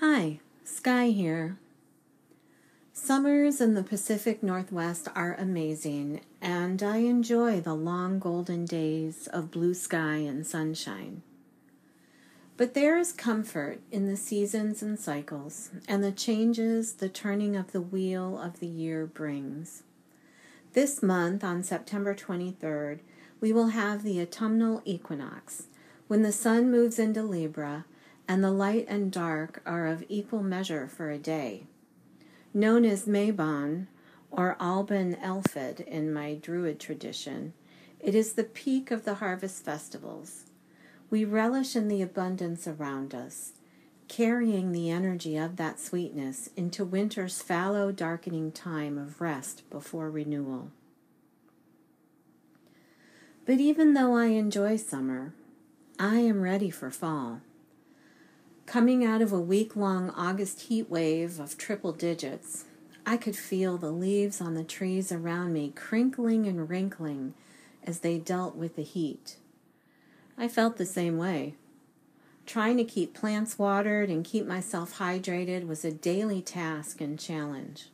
Hi, Sky here. Summers in the Pacific Northwest are amazing, and I enjoy the long golden days of blue sky and sunshine. But there is comfort in the seasons and cycles, and the changes the turning of the wheel of the year brings. This month, on September 23rd, we will have the autumnal equinox, when the sun moves into Libra and the light and dark are of equal measure for a day. Known as Mabon or Alban Elfed in my Druid tradition, it is the peak of the harvest festivals. We relish in the abundance around us, carrying the energy of that sweetness into winter's fallow, darkening time of rest before renewal. But even though I enjoy summer, I am ready for fall. Coming out of a week long August heat wave of triple digits, I could feel the leaves on the trees around me crinkling and wrinkling as they dealt with the heat. I felt the same way. Trying to keep plants watered and keep myself hydrated was a daily task and challenge.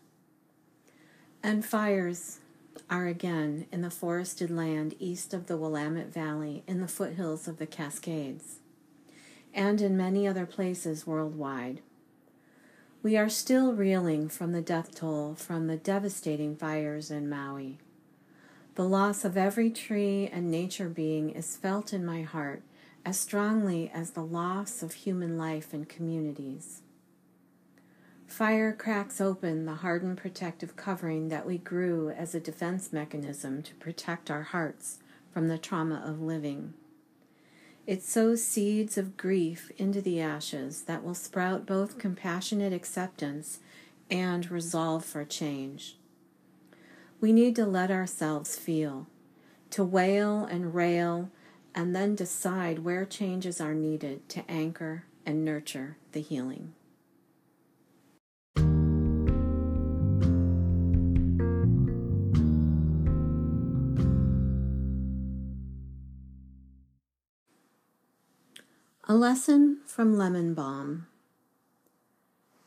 And fires are again in the forested land east of the Willamette Valley in the foothills of the Cascades and in many other places worldwide. We are still reeling from the death toll from the devastating fires in Maui. The loss of every tree and nature being is felt in my heart as strongly as the loss of human life and communities. Fire cracks open the hardened protective covering that we grew as a defense mechanism to protect our hearts from the trauma of living. It sows seeds of grief into the ashes that will sprout both compassionate acceptance and resolve for change. We need to let ourselves feel, to wail and rail, and then decide where changes are needed to anchor and nurture the healing. A lesson from Lemon Balm.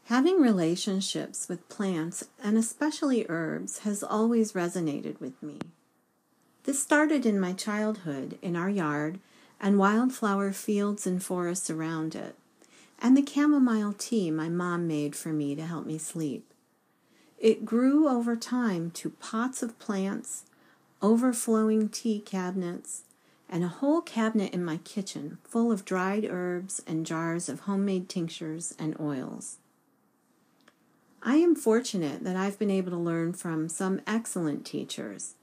Having relationships with plants and especially herbs has always resonated with me. This started in my childhood in our yard and wildflower fields and forests around it, and the chamomile tea my mom made for me to help me sleep. It grew over time to pots of plants, overflowing tea cabinets, and a whole cabinet in my kitchen full of dried herbs and jars of homemade tinctures and oils. I am fortunate that I've been able to learn from some excellent teachers,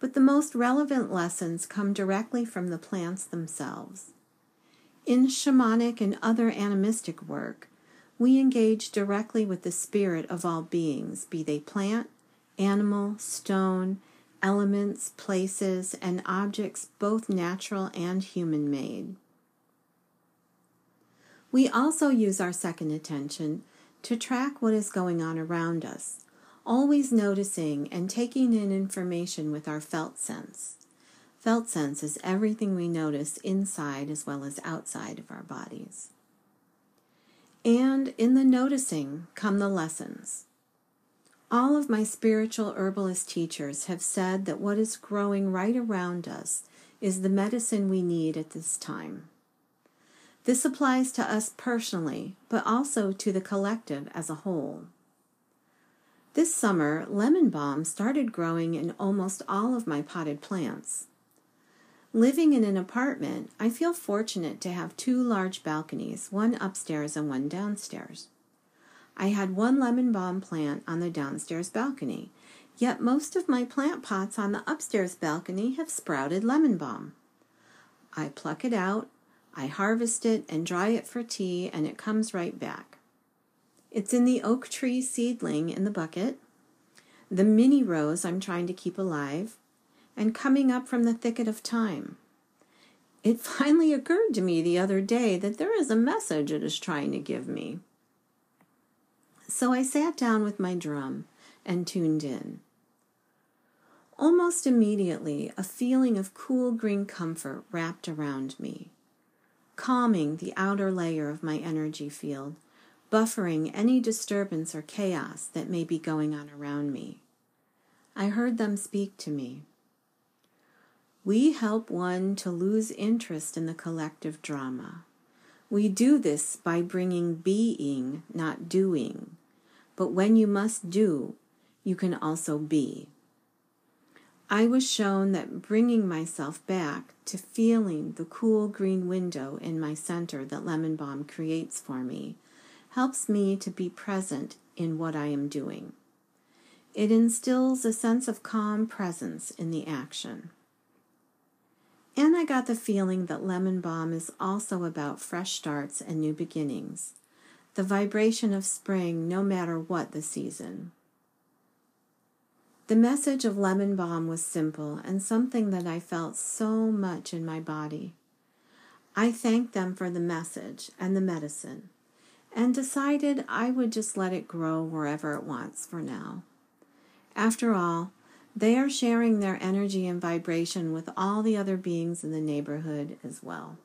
but the most relevant lessons come directly from the plants themselves. In shamanic and other animistic work, we engage directly with the spirit of all beings, be they plant, animal, stone, elements, places, and objects, both natural and human made. We also use our second attention to track what is going on around us, always noticing and taking in information with our felt sense. Felt sense is everything we notice inside as well as outside of our bodies. And in the noticing come the lessons. All of my spiritual herbalist teachers have said that what is growing right around us is the medicine we need at this time. This applies to us personally, but also to the collective as a whole. This summer, lemon balm started growing in almost all of my potted plants. Living in an apartment, I feel fortunate to have two large balconies, one upstairs and one downstairs. I had one lemon balm plant on the downstairs balcony, yet most of my plant pots on the upstairs balcony have sprouted lemon balm. I pluck it out, I harvest it and dry it for tea, and it comes right back. It's in the oak tree seedling in the bucket, the mini rose I'm trying to keep alive, and coming up from the thicket of thyme. It finally occurred to me the other day that there is a message it is trying to give me. So I sat down with my drum and tuned in. Almost immediately, a feeling of cool green comfort wrapped around me, calming the outer layer of my energy field, buffering any disturbance or chaos that may be going on around me. I heard them speak to me. We help one to lose interest in the collective drama. We do this by bringing being, not doing. But when you must do, you can also be. I was shown that bringing myself back to feeling the cool green window in my center that lemon balm creates for me helps me to be present in what I am doing. It instills a sense of calm presence in the action. And I got the feeling that lemon balm is also about fresh starts and new beginnings, the vibration of spring no matter what the season. The message of lemon balm was simple and something that I felt so much in my body. I thanked them for the message and the medicine and decided I would just let it grow wherever it wants for now. After all, they are sharing their energy and vibration with all the other beings in the neighborhood as well.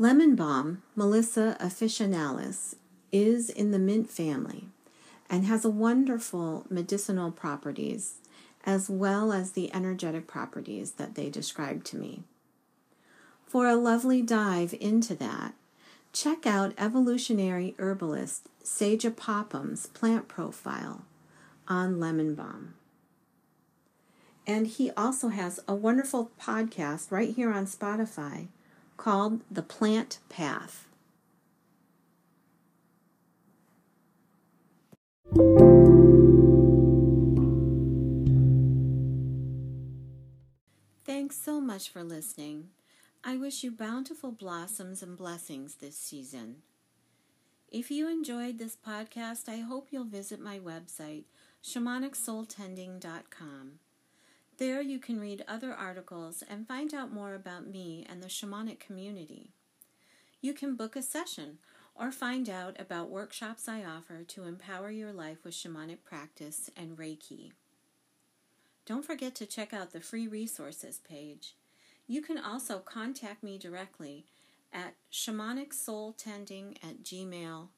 Lemon balm, Melissa officinalis, is in the mint family and has a wonderful medicinal properties as well as the energetic properties that they described to me. For a lovely dive into that, check out evolutionary herbalist Sajah Popham's plant profile on lemon balm. And he also has a wonderful podcast right here on Spotify called The Plant Path. Thanks so much for listening. I wish you bountiful blossoms and blessings this season. If you enjoyed this podcast, I hope you'll visit my website, shamanicsoultending.com. There you can read other articles and find out more about me and the shamanic community. You can book a session or find out about workshops I offer to empower your life with shamanic practice and Reiki. Don't forget to check out the free resources page. You can also contact me directly at shamanicsoultending at gmail.com.